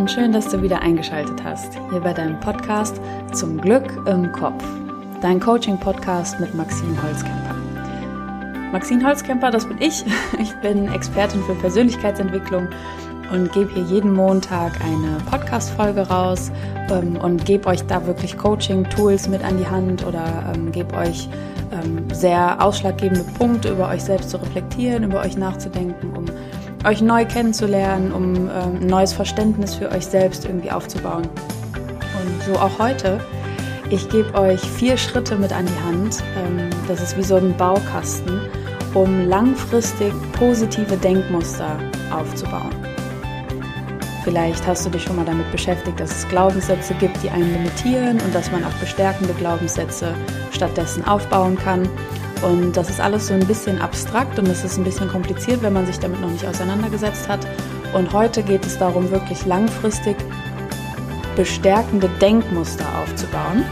und schön, dass du wieder eingeschaltet hast. Hier bei deinem Podcast Zum Glück im Kopf. Dein Coaching-Podcast mit Maxine Holzkemper. Maxine Holzkemper, das bin ich. Ich bin Expertin für Persönlichkeitsentwicklung und gebe hier jeden Montag eine Podcast-Folge raus ähm, und gebe euch da wirklich Coaching-Tools mit an die Hand oder ähm, gebe euch ähm, sehr ausschlaggebende Punkte über euch selbst zu reflektieren, über euch nachzudenken, euch neu kennenzulernen, um ähm, ein neues Verständnis für euch selbst irgendwie aufzubauen. Und so auch heute. Ich gebe euch vier Schritte mit an die Hand. Ähm, das ist wie so ein Baukasten, um langfristig positive Denkmuster aufzubauen. Vielleicht hast du dich schon mal damit beschäftigt, dass es Glaubenssätze gibt, die einen limitieren und dass man auf bestärkende Glaubenssätze stattdessen aufbauen kann. Und das ist alles so ein bisschen abstrakt und es ist ein bisschen kompliziert, wenn man sich damit noch nicht auseinandergesetzt hat. Und heute geht es darum, wirklich langfristig bestärkende Denkmuster aufzubauen.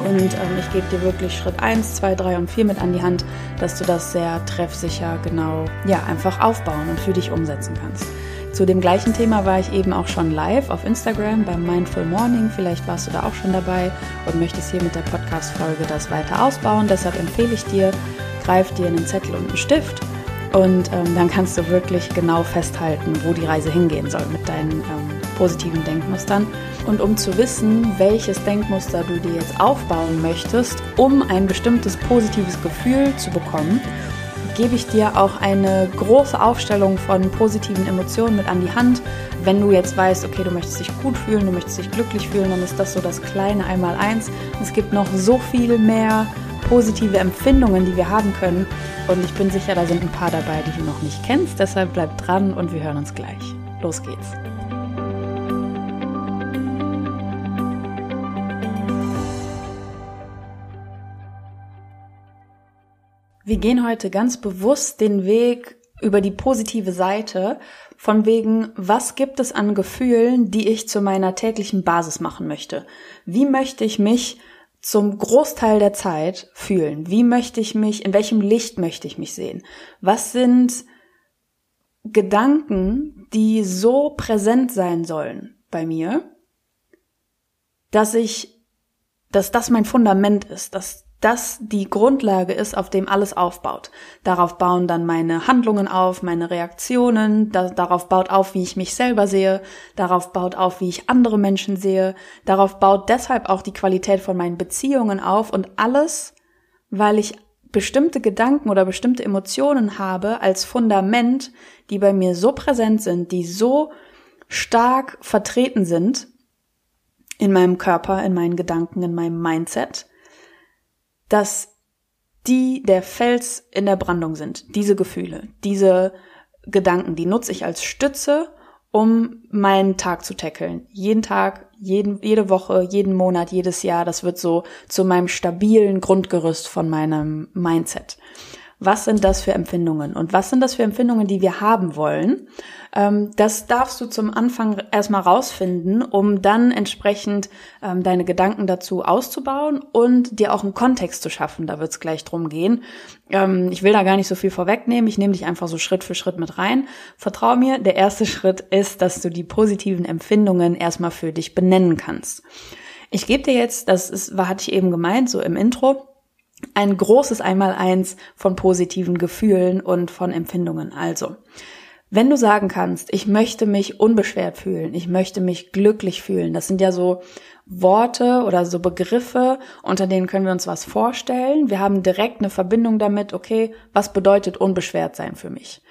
Und ähm, ich gebe dir wirklich Schritt 1, 2, 3 und 4 mit an die Hand, dass du das sehr treffsicher genau, ja, einfach aufbauen und für dich umsetzen kannst. Zu dem gleichen Thema war ich eben auch schon live auf Instagram beim Mindful Morning. Vielleicht warst du da auch schon dabei und möchtest hier mit der Podcast-Folge das weiter ausbauen. Deshalb empfehle ich dir, greif dir einen Zettel und einen Stift und ähm, dann kannst du wirklich genau festhalten, wo die Reise hingehen soll mit deinen ähm, positiven Denkmustern. Und um zu wissen, welches Denkmuster du dir jetzt aufbauen möchtest, um ein bestimmtes positives Gefühl zu bekommen gebe ich dir auch eine große Aufstellung von positiven Emotionen mit an die Hand. Wenn du jetzt weißt, okay, du möchtest dich gut fühlen, du möchtest dich glücklich fühlen, dann ist das so das kleine Einmaleins. Es gibt noch so viel mehr positive Empfindungen, die wir haben können. Und ich bin sicher, da sind ein paar dabei, die du noch nicht kennst. Deshalb bleib dran und wir hören uns gleich. Los geht's. Wir gehen heute ganz bewusst den Weg über die positive Seite, von wegen, was gibt es an Gefühlen, die ich zu meiner täglichen Basis machen möchte? Wie möchte ich mich zum Großteil der Zeit fühlen? Wie möchte ich mich, in welchem Licht möchte ich mich sehen? Was sind Gedanken, die so präsent sein sollen bei mir, dass ich, dass das mein Fundament ist, dass das die Grundlage ist, auf dem alles aufbaut. Darauf bauen dann meine Handlungen auf, meine Reaktionen, da, darauf baut auf, wie ich mich selber sehe, darauf baut auf, wie ich andere Menschen sehe, darauf baut deshalb auch die Qualität von meinen Beziehungen auf und alles, weil ich bestimmte Gedanken oder bestimmte Emotionen habe als Fundament, die bei mir so präsent sind, die so stark vertreten sind in meinem Körper, in meinen Gedanken, in meinem Mindset, dass die der Fels in der Brandung sind, diese Gefühle, diese Gedanken, die nutze ich als Stütze, um meinen Tag zu tackeln. Jeden Tag, jeden, jede Woche, jeden Monat, jedes Jahr, das wird so zu meinem stabilen Grundgerüst von meinem Mindset was sind das für Empfindungen und was sind das für Empfindungen, die wir haben wollen. Ähm, das darfst du zum Anfang erstmal rausfinden, um dann entsprechend ähm, deine Gedanken dazu auszubauen und dir auch einen Kontext zu schaffen. Da wird es gleich drum gehen. Ähm, ich will da gar nicht so viel vorwegnehmen. Ich nehme dich einfach so Schritt für Schritt mit rein. Vertrau mir, der erste Schritt ist, dass du die positiven Empfindungen erstmal für dich benennen kannst. Ich gebe dir jetzt, das ist, hatte ich eben gemeint, so im Intro, ein großes Einmaleins von positiven Gefühlen und von Empfindungen. Also, wenn du sagen kannst, ich möchte mich unbeschwert fühlen, ich möchte mich glücklich fühlen, das sind ja so Worte oder so Begriffe, unter denen können wir uns was vorstellen. Wir haben direkt eine Verbindung damit, okay, was bedeutet unbeschwert sein für mich?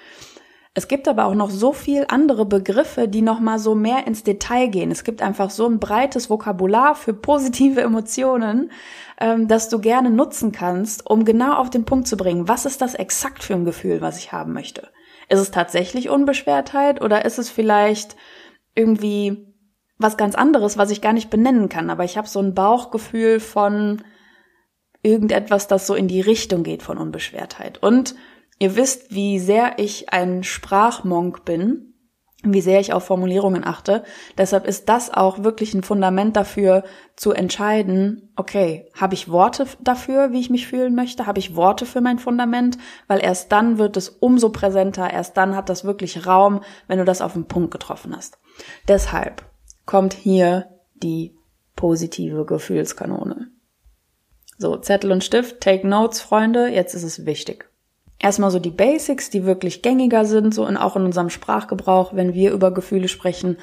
Es gibt aber auch noch so viel andere Begriffe, die noch mal so mehr ins Detail gehen. Es gibt einfach so ein breites Vokabular für positive Emotionen, ähm, das du gerne nutzen kannst, um genau auf den Punkt zu bringen. Was ist das exakt für ein Gefühl, was ich haben möchte? Ist es tatsächlich Unbeschwertheit oder ist es vielleicht irgendwie was ganz anderes, was ich gar nicht benennen kann? Aber ich habe so ein Bauchgefühl von irgendetwas, das so in die Richtung geht von Unbeschwertheit. Und Ihr wisst, wie sehr ich ein Sprachmonk bin. wie sehr ich auf Formulierungen achte. Deshalb ist das auch wirklich ein Fundament dafür zu entscheiden, okay, habe ich Worte dafür, wie ich mich fühlen möchte? Habe ich Worte für mein Fundament? Weil erst dann wird es umso präsenter, erst dann hat das wirklich Raum, wenn du das auf den Punkt getroffen hast. Deshalb kommt hier die positive Gefühlskanone. So, Zettel und Stift, take notes, Freunde, jetzt ist es wichtig erstmal so die Basics, die wirklich gängiger sind, so in, auch in unserem Sprachgebrauch, wenn wir über Gefühle sprechen.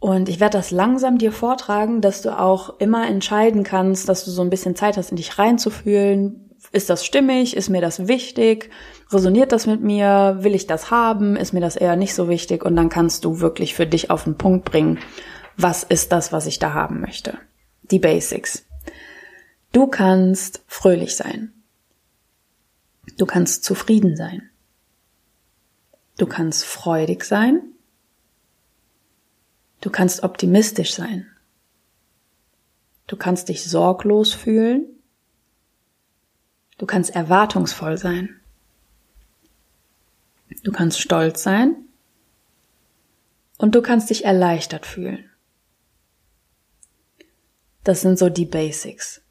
Und ich werde das langsam dir vortragen, dass du auch immer entscheiden kannst, dass du so ein bisschen Zeit hast, in dich reinzufühlen. Ist das stimmig? Ist mir das wichtig? Resoniert das mit mir? Will ich das haben? Ist mir das eher nicht so wichtig? Und dann kannst du wirklich für dich auf den Punkt bringen, was ist das, was ich da haben möchte? Die Basics. Du kannst fröhlich sein. Du kannst zufrieden sein. Du kannst freudig sein. Du kannst optimistisch sein. Du kannst dich sorglos fühlen. Du kannst erwartungsvoll sein. Du kannst stolz sein. Und du kannst dich erleichtert fühlen. Das sind so die Basics.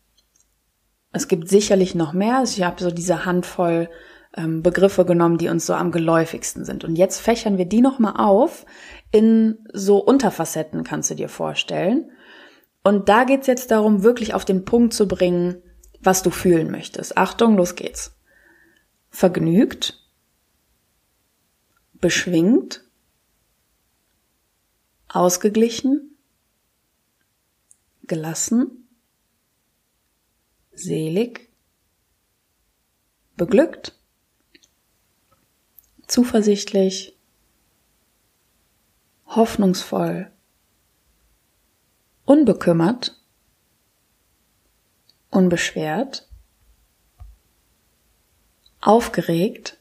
Es gibt sicherlich noch mehr. Ich habe so diese Handvoll ähm, Begriffe genommen, die uns so am geläufigsten sind. Und jetzt fächern wir die nochmal auf in so Unterfacetten, kannst du dir vorstellen. Und da geht's jetzt darum, wirklich auf den Punkt zu bringen, was du fühlen möchtest. Achtung, los geht's. Vergnügt, beschwingt, ausgeglichen, gelassen, selig, beglückt, zuversichtlich, hoffnungsvoll, unbekümmert, unbeschwert, aufgeregt,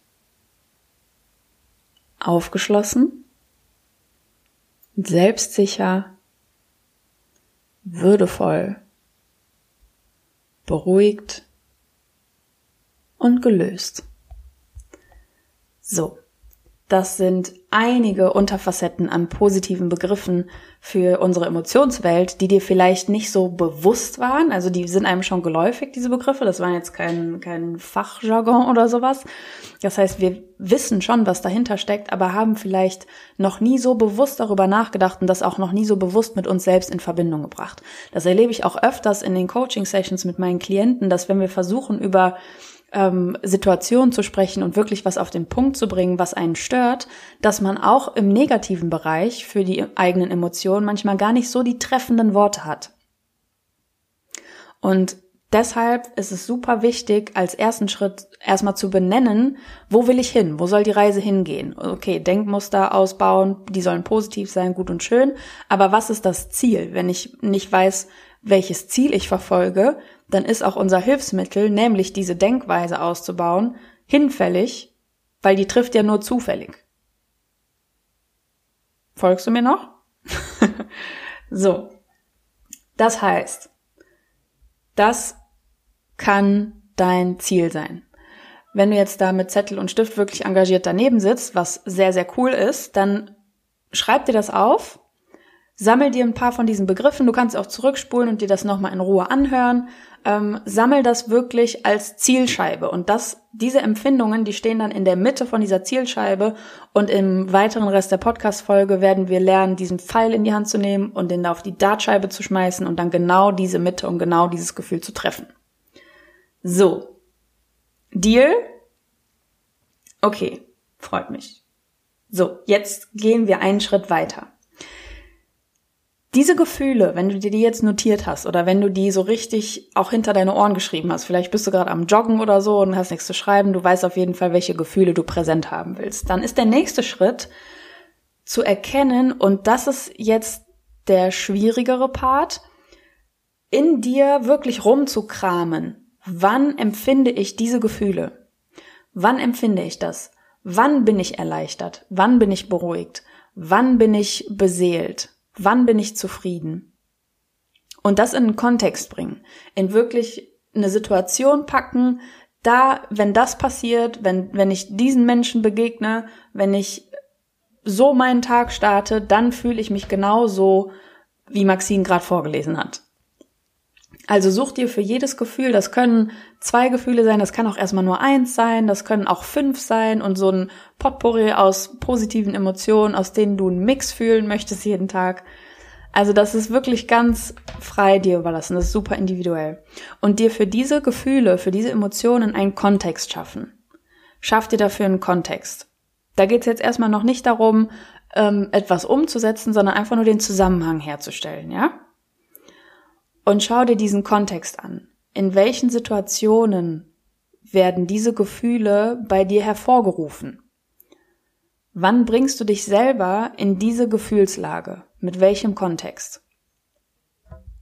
aufgeschlossen, selbstsicher, würdevoll, beruhigt und gelöst. So, das sind einige Unterfacetten an positiven Begriffen für unsere Emotionswelt, die dir vielleicht nicht so bewusst waren. Also die sind einem schon geläufig, diese Begriffe. Das waren jetzt kein, kein Fachjargon oder sowas. Das heißt, wir wissen schon, was dahinter steckt, aber haben vielleicht noch nie so bewusst darüber nachgedacht und das auch noch nie so bewusst mit uns selbst in Verbindung gebracht. Das erlebe ich auch öfters in den Coaching-Sessions mit meinen Klienten, dass wenn wir versuchen, über ähm, Situation zu sprechen und wirklich was auf den Punkt zu bringen, was einen stört, dass man auch im negativen Bereich für die eigenen Emotionen manchmal gar nicht so die treffenden Worte hat. Und deshalb ist es super wichtig, als ersten Schritt erstmal zu benennen, wo will ich hin? Wo soll die Reise hingehen? Okay, Denkmuster ausbauen, die sollen positiv sein, gut und schön. Aber was ist das Ziel? Wenn ich nicht weiß, welches Ziel ich verfolge, dann ist auch unser Hilfsmittel, nämlich diese Denkweise auszubauen, hinfällig, weil die trifft ja nur zufällig. Folgst du mir noch? so. Das heißt, das kann dein Ziel sein. Wenn du jetzt da mit Zettel und Stift wirklich engagiert daneben sitzt, was sehr, sehr cool ist, dann schreib dir das auf Sammel dir ein paar von diesen Begriffen. Du kannst auch zurückspulen und dir das nochmal in Ruhe anhören. Ähm, sammel das wirklich als Zielscheibe. Und das, diese Empfindungen, die stehen dann in der Mitte von dieser Zielscheibe. Und im weiteren Rest der Podcast-Folge werden wir lernen, diesen Pfeil in die Hand zu nehmen und den da auf die Dartscheibe zu schmeißen und dann genau diese Mitte und genau dieses Gefühl zu treffen. So. Deal? Okay. Freut mich. So, jetzt gehen wir einen Schritt weiter. Diese Gefühle, wenn du dir die jetzt notiert hast oder wenn du die so richtig auch hinter deine Ohren geschrieben hast, vielleicht bist du gerade am Joggen oder so und hast nichts zu schreiben, du weißt auf jeden Fall, welche Gefühle du präsent haben willst, dann ist der nächste Schritt zu erkennen, und das ist jetzt der schwierigere Part, in dir wirklich rumzukramen. Wann empfinde ich diese Gefühle? Wann empfinde ich das? Wann bin ich erleichtert? Wann bin ich beruhigt? Wann bin ich beseelt? Wann bin ich zufrieden? Und das in einen Kontext bringen, in wirklich eine Situation packen, da, wenn das passiert, wenn, wenn ich diesen Menschen begegne, wenn ich so meinen Tag starte, dann fühle ich mich genauso, wie Maxine gerade vorgelesen hat. Also such dir für jedes Gefühl, das können zwei Gefühle sein, das kann auch erstmal nur eins sein, das können auch fünf sein und so ein Potpourri aus positiven Emotionen, aus denen du einen Mix fühlen möchtest jeden Tag. Also das ist wirklich ganz frei dir überlassen, das ist super individuell. Und dir für diese Gefühle, für diese Emotionen einen Kontext schaffen. Schaff dir dafür einen Kontext. Da geht es jetzt erstmal noch nicht darum, ähm, etwas umzusetzen, sondern einfach nur den Zusammenhang herzustellen, ja? Und schau dir diesen Kontext an. In welchen Situationen werden diese Gefühle bei dir hervorgerufen? Wann bringst du dich selber in diese Gefühlslage? Mit welchem Kontext?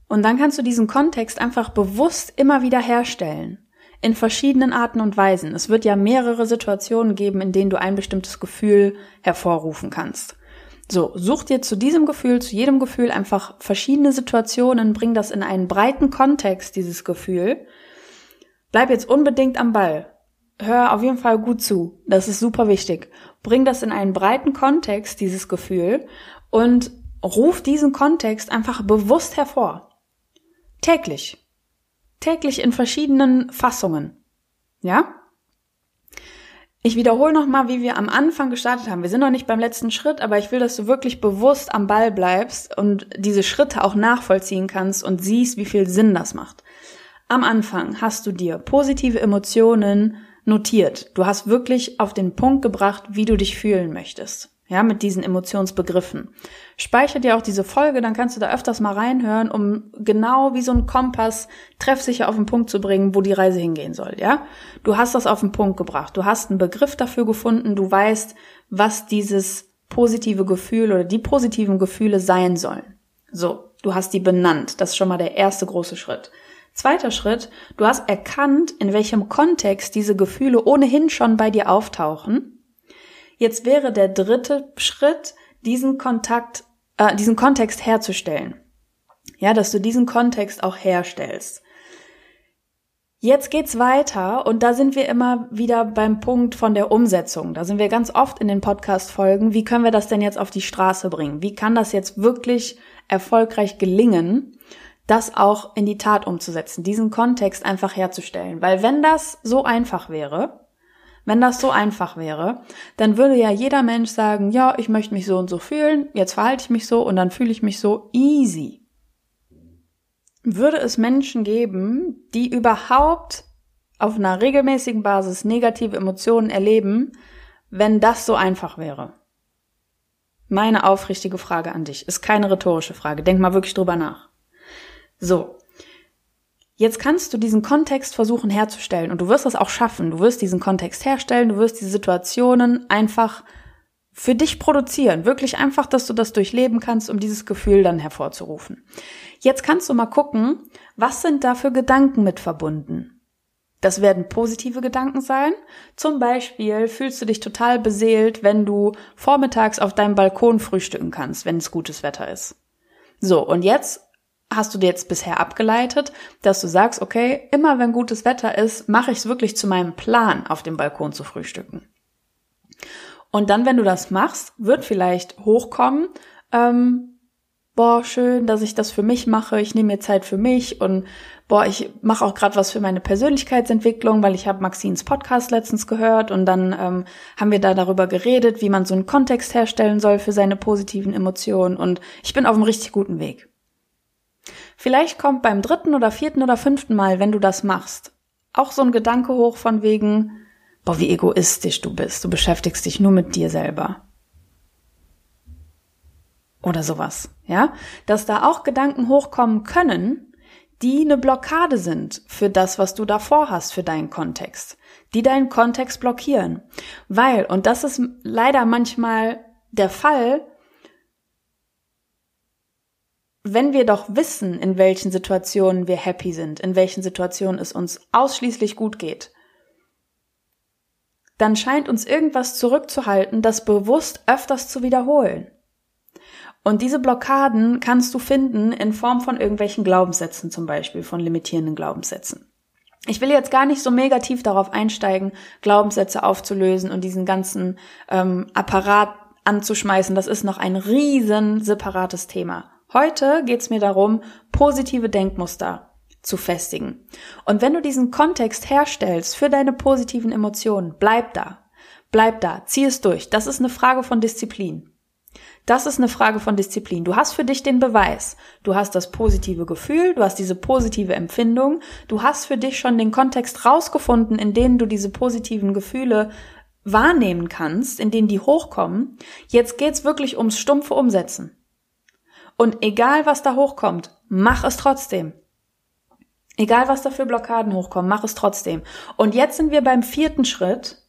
Und dann kannst du diesen Kontext einfach bewusst immer wieder herstellen. In verschiedenen Arten und Weisen. Es wird ja mehrere Situationen geben, in denen du ein bestimmtes Gefühl hervorrufen kannst. So, such dir zu diesem Gefühl, zu jedem Gefühl einfach verschiedene Situationen, bring das in einen breiten Kontext, dieses Gefühl. Bleib jetzt unbedingt am Ball. Hör auf jeden Fall gut zu. Das ist super wichtig. Bring das in einen breiten Kontext, dieses Gefühl, und ruf diesen Kontext einfach bewusst hervor. Täglich. Täglich in verschiedenen Fassungen. Ja? Ich wiederhole nochmal, wie wir am Anfang gestartet haben. Wir sind noch nicht beim letzten Schritt, aber ich will, dass du wirklich bewusst am Ball bleibst und diese Schritte auch nachvollziehen kannst und siehst, wie viel Sinn das macht. Am Anfang hast du dir positive Emotionen notiert. Du hast wirklich auf den Punkt gebracht, wie du dich fühlen möchtest ja, mit diesen Emotionsbegriffen. Speicher dir auch diese Folge, dann kannst du da öfters mal reinhören, um genau wie so ein Kompass treffsicher auf den Punkt zu bringen, wo die Reise hingehen soll, ja? Du hast das auf den Punkt gebracht. Du hast einen Begriff dafür gefunden. Du weißt, was dieses positive Gefühl oder die positiven Gefühle sein sollen. So. Du hast die benannt. Das ist schon mal der erste große Schritt. Zweiter Schritt. Du hast erkannt, in welchem Kontext diese Gefühle ohnehin schon bei dir auftauchen Jetzt wäre der dritte Schritt, diesen Kontakt, äh, diesen Kontext herzustellen. Ja, dass du diesen Kontext auch herstellst. Jetzt geht's weiter und da sind wir immer wieder beim Punkt von der Umsetzung. Da sind wir ganz oft in den Podcast-Folgen. Wie können wir das denn jetzt auf die Straße bringen? Wie kann das jetzt wirklich erfolgreich gelingen, das auch in die Tat umzusetzen, diesen Kontext einfach herzustellen? Weil wenn das so einfach wäre, wenn das so einfach wäre, dann würde ja jeder Mensch sagen, ja, ich möchte mich so und so fühlen, jetzt verhalte ich mich so und dann fühle ich mich so easy. Würde es Menschen geben, die überhaupt auf einer regelmäßigen Basis negative Emotionen erleben, wenn das so einfach wäre? Meine aufrichtige Frage an dich ist keine rhetorische Frage. Denk mal wirklich drüber nach. So. Jetzt kannst du diesen Kontext versuchen herzustellen und du wirst das auch schaffen. Du wirst diesen Kontext herstellen, du wirst diese Situationen einfach für dich produzieren. Wirklich einfach, dass du das durchleben kannst, um dieses Gefühl dann hervorzurufen. Jetzt kannst du mal gucken, was sind da für Gedanken mit verbunden? Das werden positive Gedanken sein. Zum Beispiel fühlst du dich total beseelt, wenn du vormittags auf deinem Balkon frühstücken kannst, wenn es gutes Wetter ist. So, und jetzt hast du dir jetzt bisher abgeleitet, dass du sagst, okay, immer wenn gutes Wetter ist, mache ich es wirklich zu meinem Plan, auf dem Balkon zu frühstücken. Und dann, wenn du das machst, wird vielleicht hochkommen, ähm, boah, schön, dass ich das für mich mache, ich nehme mir Zeit für mich und boah, ich mache auch gerade was für meine Persönlichkeitsentwicklung, weil ich habe Maxines Podcast letztens gehört und dann ähm, haben wir da darüber geredet, wie man so einen Kontext herstellen soll für seine positiven Emotionen und ich bin auf einem richtig guten Weg. Vielleicht kommt beim dritten oder vierten oder fünften Mal, wenn du das machst, auch so ein Gedanke hoch von wegen, boah, wie egoistisch du bist, du beschäftigst dich nur mit dir selber. Oder sowas, ja? Dass da auch Gedanken hochkommen können, die eine Blockade sind für das, was du davor hast, für deinen Kontext, die deinen Kontext blockieren. Weil, und das ist leider manchmal der Fall, wenn wir doch wissen, in welchen Situationen wir happy sind, in welchen Situationen es uns ausschließlich gut geht, dann scheint uns irgendwas zurückzuhalten, das bewusst öfters zu wiederholen. Und diese Blockaden kannst du finden in Form von irgendwelchen Glaubenssätzen, zum Beispiel von limitierenden Glaubenssätzen. Ich will jetzt gar nicht so negativ darauf einsteigen, Glaubenssätze aufzulösen und diesen ganzen ähm, Apparat anzuschmeißen, das ist noch ein riesen separates Thema. Heute geht's mir darum, positive Denkmuster zu festigen. Und wenn du diesen Kontext herstellst für deine positiven Emotionen, bleib da. Bleib da, zieh es durch. Das ist eine Frage von Disziplin. Das ist eine Frage von Disziplin. Du hast für dich den Beweis. Du hast das positive Gefühl, du hast diese positive Empfindung, du hast für dich schon den Kontext rausgefunden, in dem du diese positiven Gefühle wahrnehmen kannst, in denen die hochkommen. Jetzt geht's wirklich ums stumpfe Umsetzen. Und egal was da hochkommt, mach es trotzdem. Egal was da für Blockaden hochkommen, mach es trotzdem. Und jetzt sind wir beim vierten Schritt.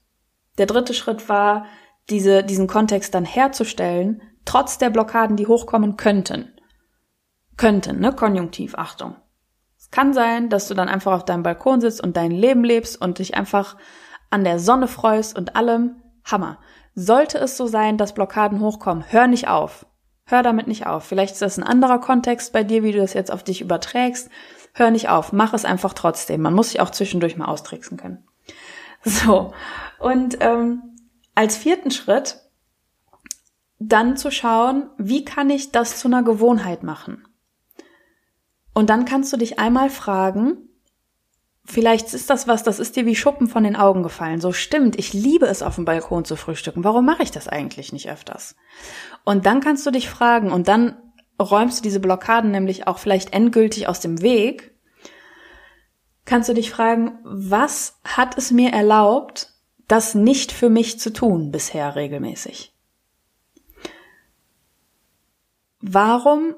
Der dritte Schritt war, diese, diesen Kontext dann herzustellen, trotz der Blockaden, die hochkommen könnten. Könnten, ne? Konjunktiv, Achtung. Es kann sein, dass du dann einfach auf deinem Balkon sitzt und dein Leben lebst und dich einfach an der Sonne freust und allem. Hammer. Sollte es so sein, dass Blockaden hochkommen, hör nicht auf. Hör damit nicht auf. Vielleicht ist das ein anderer Kontext bei dir, wie du das jetzt auf dich überträgst. Hör nicht auf. Mach es einfach trotzdem. Man muss sich auch zwischendurch mal austricksen können. So. Und ähm, als vierten Schritt dann zu schauen, wie kann ich das zu einer Gewohnheit machen? Und dann kannst du dich einmal fragen, vielleicht ist das was, das ist dir wie Schuppen von den Augen gefallen. So stimmt, ich liebe es auf dem Balkon zu frühstücken. Warum mache ich das eigentlich nicht öfters? Und dann kannst du dich fragen und dann räumst du diese Blockaden nämlich auch vielleicht endgültig aus dem Weg. Kannst du dich fragen, was hat es mir erlaubt, das nicht für mich zu tun bisher regelmäßig? Warum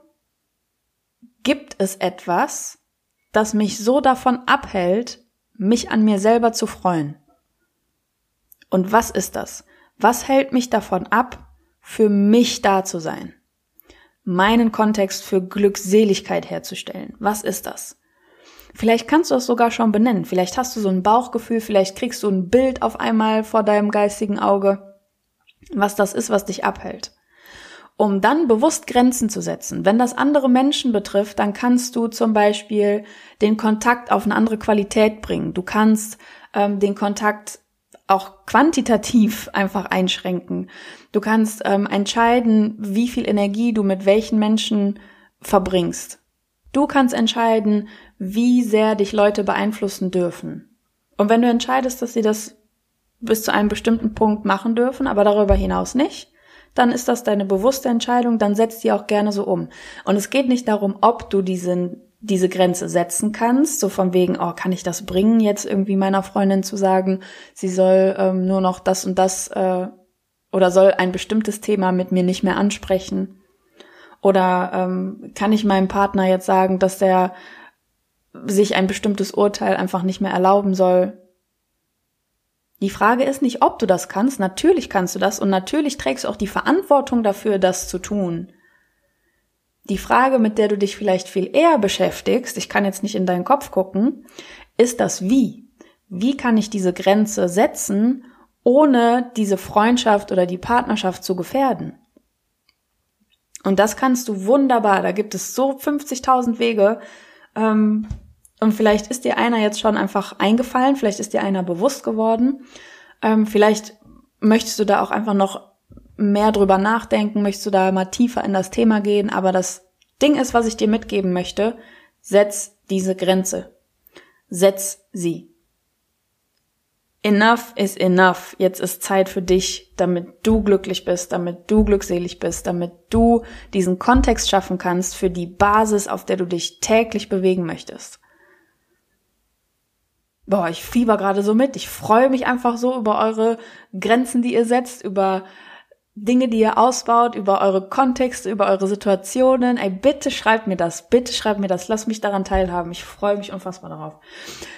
gibt es etwas, das mich so davon abhält, mich an mir selber zu freuen? Und was ist das? Was hält mich davon ab, für mich da zu sein? Meinen Kontext für Glückseligkeit herzustellen. Was ist das? Vielleicht kannst du es sogar schon benennen. Vielleicht hast du so ein Bauchgefühl, vielleicht kriegst du ein Bild auf einmal vor deinem geistigen Auge, was das ist, was dich abhält um dann bewusst Grenzen zu setzen. Wenn das andere Menschen betrifft, dann kannst du zum Beispiel den Kontakt auf eine andere Qualität bringen. Du kannst ähm, den Kontakt auch quantitativ einfach einschränken. Du kannst ähm, entscheiden, wie viel Energie du mit welchen Menschen verbringst. Du kannst entscheiden, wie sehr dich Leute beeinflussen dürfen. Und wenn du entscheidest, dass sie das bis zu einem bestimmten Punkt machen dürfen, aber darüber hinaus nicht, dann ist das deine bewusste Entscheidung, dann setzt die auch gerne so um. Und es geht nicht darum, ob du diesen, diese Grenze setzen kannst, so von wegen, oh, kann ich das bringen, jetzt irgendwie meiner Freundin zu sagen, sie soll ähm, nur noch das und das äh, oder soll ein bestimmtes Thema mit mir nicht mehr ansprechen. Oder ähm, kann ich meinem Partner jetzt sagen, dass der sich ein bestimmtes Urteil einfach nicht mehr erlauben soll, die Frage ist nicht, ob du das kannst. Natürlich kannst du das und natürlich trägst du auch die Verantwortung dafür, das zu tun. Die Frage, mit der du dich vielleicht viel eher beschäftigst, ich kann jetzt nicht in deinen Kopf gucken, ist das Wie. Wie kann ich diese Grenze setzen, ohne diese Freundschaft oder die Partnerschaft zu gefährden? Und das kannst du wunderbar. Da gibt es so 50.000 Wege. Ähm, und vielleicht ist dir einer jetzt schon einfach eingefallen, vielleicht ist dir einer bewusst geworden. Ähm, vielleicht möchtest du da auch einfach noch mehr drüber nachdenken, möchtest du da mal tiefer in das Thema gehen. Aber das Ding ist, was ich dir mitgeben möchte, setz diese Grenze. Setz sie. Enough is enough. Jetzt ist Zeit für dich, damit du glücklich bist, damit du glückselig bist, damit du diesen Kontext schaffen kannst für die Basis, auf der du dich täglich bewegen möchtest boah, ich fieber gerade so mit. Ich freue mich einfach so über eure Grenzen, die ihr setzt, über Dinge, die ihr ausbaut, über eure Kontexte, über eure Situationen. Ey, bitte schreibt mir das, bitte schreibt mir das, lasst mich daran teilhaben. Ich freue mich unfassbar darauf.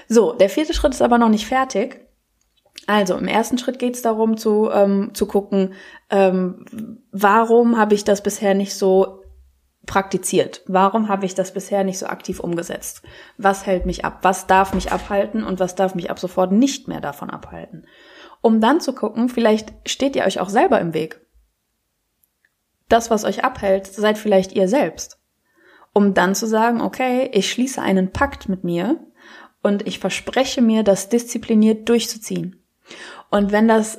So, der vierte Schritt ist aber noch nicht fertig. Also im ersten Schritt geht es darum zu, ähm, zu gucken, ähm, warum habe ich das bisher nicht so praktiziert? Warum habe ich das bisher nicht so aktiv umgesetzt? Was hält mich ab? Was darf mich abhalten und was darf mich ab sofort nicht mehr davon abhalten? Um dann zu gucken, vielleicht steht ihr euch auch selber im Weg. Das, was euch abhält, seid vielleicht ihr selbst. Um dann zu sagen, okay, ich schließe einen Pakt mit mir und ich verspreche mir, das diszipliniert durchzuziehen. Und wenn das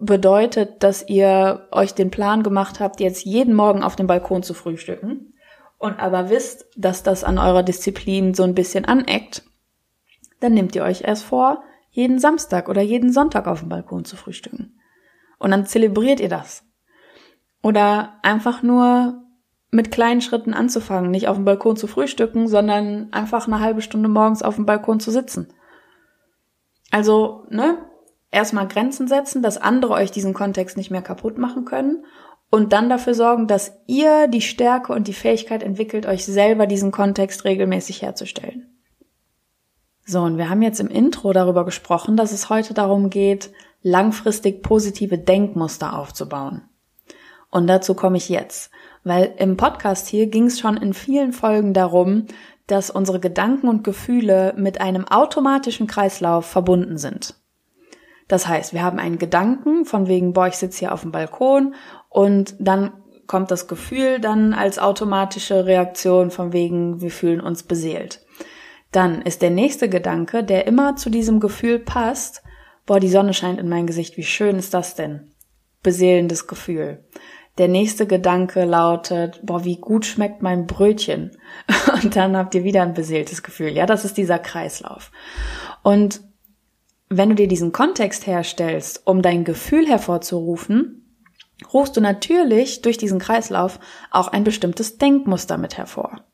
bedeutet, dass ihr euch den Plan gemacht habt, jetzt jeden Morgen auf dem Balkon zu frühstücken und aber wisst, dass das an eurer Disziplin so ein bisschen aneckt, dann nehmt ihr euch erst vor, jeden Samstag oder jeden Sonntag auf dem Balkon zu frühstücken. Und dann zelebriert ihr das. Oder einfach nur mit kleinen Schritten anzufangen, nicht auf dem Balkon zu frühstücken, sondern einfach eine halbe Stunde morgens auf dem Balkon zu sitzen. Also, ne, erstmal Grenzen setzen, dass andere euch diesen Kontext nicht mehr kaputt machen können und dann dafür sorgen, dass ihr die Stärke und die Fähigkeit entwickelt, euch selber diesen Kontext regelmäßig herzustellen. So, und wir haben jetzt im Intro darüber gesprochen, dass es heute darum geht, langfristig positive Denkmuster aufzubauen. Und dazu komme ich jetzt, weil im Podcast hier ging es schon in vielen Folgen darum, dass unsere Gedanken und Gefühle mit einem automatischen Kreislauf verbunden sind. Das heißt, wir haben einen Gedanken von wegen, boah, ich sitze hier auf dem Balkon und dann kommt das Gefühl dann als automatische Reaktion von wegen, wir fühlen uns beseelt. Dann ist der nächste Gedanke, der immer zu diesem Gefühl passt, boah, die Sonne scheint in mein Gesicht, wie schön ist das denn? Beseelendes Gefühl. Der nächste Gedanke lautet, boah, wie gut schmeckt mein Brötchen. Und dann habt ihr wieder ein beseeltes Gefühl. Ja, das ist dieser Kreislauf. Und wenn du dir diesen Kontext herstellst, um dein Gefühl hervorzurufen, rufst du natürlich durch diesen Kreislauf auch ein bestimmtes Denkmuster mit hervor.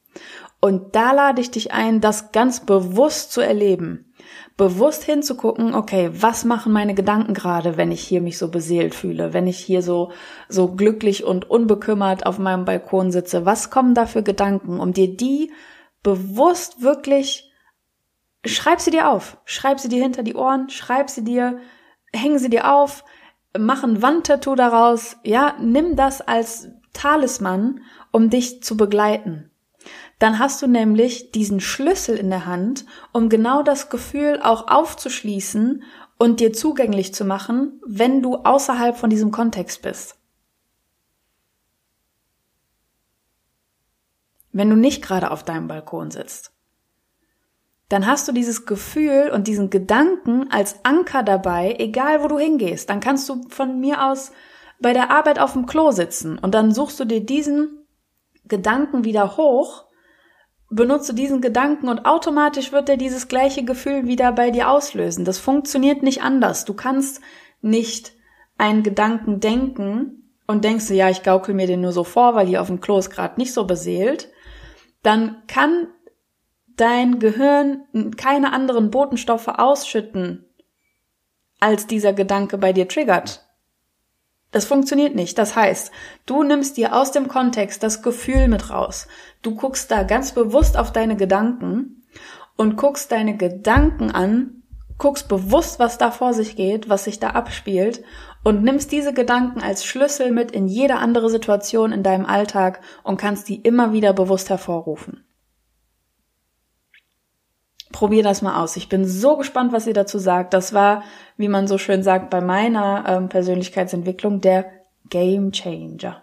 Und da lade ich dich ein, das ganz bewusst zu erleben. Bewusst hinzugucken, okay, was machen meine Gedanken gerade, wenn ich hier mich so beseelt fühle, wenn ich hier so, so glücklich und unbekümmert auf meinem Balkon sitze? Was kommen da für Gedanken, um dir die bewusst wirklich schreib sie dir auf. Schreib sie dir hinter die Ohren, schreib sie dir, häng sie dir auf, mach ein Wandtattoo daraus. Ja, nimm das als Talisman, um dich zu begleiten. Dann hast du nämlich diesen Schlüssel in der Hand, um genau das Gefühl auch aufzuschließen und dir zugänglich zu machen, wenn du außerhalb von diesem Kontext bist. Wenn du nicht gerade auf deinem Balkon sitzt dann hast du dieses Gefühl und diesen Gedanken als Anker dabei, egal wo du hingehst. Dann kannst du von mir aus bei der Arbeit auf dem Klo sitzen und dann suchst du dir diesen Gedanken wieder hoch, benutze diesen Gedanken und automatisch wird er dieses gleiche Gefühl wieder bei dir auslösen. Das funktioniert nicht anders. Du kannst nicht einen Gedanken denken und denkst du, ja, ich gaukel mir den nur so vor, weil hier auf dem Klo ist gerade nicht so beseelt. Dann kann dein Gehirn keine anderen Botenstoffe ausschütten, als dieser Gedanke bei dir triggert. Das funktioniert nicht. Das heißt, du nimmst dir aus dem Kontext das Gefühl mit raus. Du guckst da ganz bewusst auf deine Gedanken und guckst deine Gedanken an, guckst bewusst, was da vor sich geht, was sich da abspielt und nimmst diese Gedanken als Schlüssel mit in jede andere Situation in deinem Alltag und kannst die immer wieder bewusst hervorrufen. Probier das mal aus. Ich bin so gespannt, was ihr dazu sagt. Das war, wie man so schön sagt, bei meiner ähm, Persönlichkeitsentwicklung der Game Changer.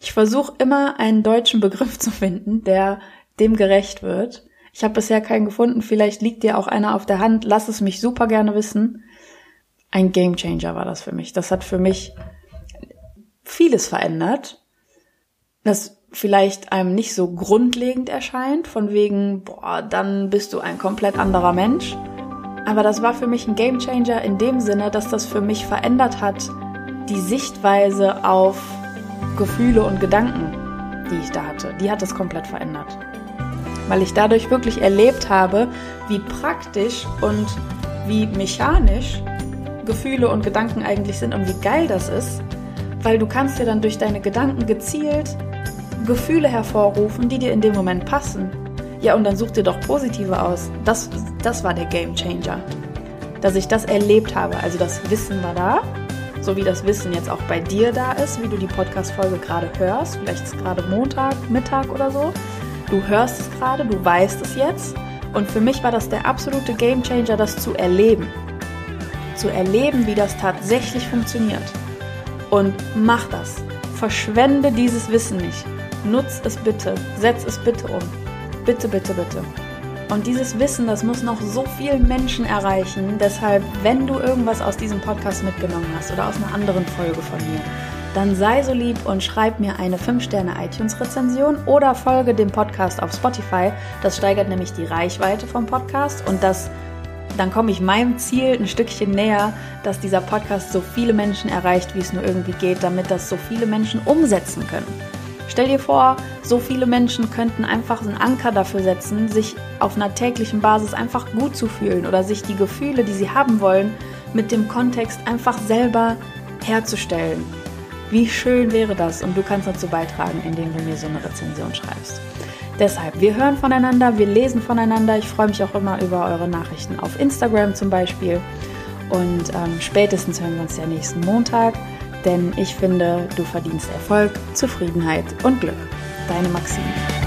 Ich versuche immer einen deutschen Begriff zu finden, der dem gerecht wird. Ich habe bisher keinen gefunden. Vielleicht liegt dir auch einer auf der Hand. Lass es mich super gerne wissen. Ein Game Changer war das für mich. Das hat für mich vieles verändert. Das vielleicht einem nicht so grundlegend erscheint, von wegen, boah, dann bist du ein komplett anderer Mensch. Aber das war für mich ein Gamechanger in dem Sinne, dass das für mich verändert hat, die Sichtweise auf Gefühle und Gedanken, die ich da hatte. Die hat es komplett verändert. Weil ich dadurch wirklich erlebt habe, wie praktisch und wie mechanisch Gefühle und Gedanken eigentlich sind und wie geil das ist, weil du kannst dir dann durch deine Gedanken gezielt Gefühle hervorrufen, die dir in dem Moment passen. Ja, und dann such dir doch positive aus. Das, das war der Game Changer. Dass ich das erlebt habe. Also das Wissen war da, so wie das Wissen jetzt auch bei dir da ist, wie du die Podcast-Folge gerade hörst. Vielleicht ist gerade Montag, Mittag oder so. Du hörst es gerade, du weißt es jetzt. Und für mich war das der absolute Game Changer, das zu erleben. Zu erleben, wie das tatsächlich funktioniert. Und mach das. Verschwende dieses Wissen nicht. Nutz es bitte. Setz es bitte um. Bitte, bitte, bitte. Und dieses Wissen, das muss noch so vielen Menschen erreichen. Deshalb, wenn du irgendwas aus diesem Podcast mitgenommen hast oder aus einer anderen Folge von mir, dann sei so lieb und schreib mir eine 5-Sterne iTunes-Rezension oder folge dem Podcast auf Spotify. Das steigert nämlich die Reichweite vom Podcast und das dann komme ich meinem Ziel ein Stückchen näher, dass dieser Podcast so viele Menschen erreicht, wie es nur irgendwie geht, damit das so viele Menschen umsetzen können. Stell dir vor, so viele Menschen könnten einfach einen Anker dafür setzen, sich auf einer täglichen Basis einfach gut zu fühlen oder sich die Gefühle, die sie haben wollen, mit dem Kontext einfach selber herzustellen. Wie schön wäre das? Und du kannst dazu beitragen, indem du mir so eine Rezension schreibst. Deshalb, wir hören voneinander, wir lesen voneinander. Ich freue mich auch immer über eure Nachrichten auf Instagram zum Beispiel. Und ähm, spätestens hören wir uns ja nächsten Montag, denn ich finde, du verdienst Erfolg, Zufriedenheit und Glück. Deine Maxine.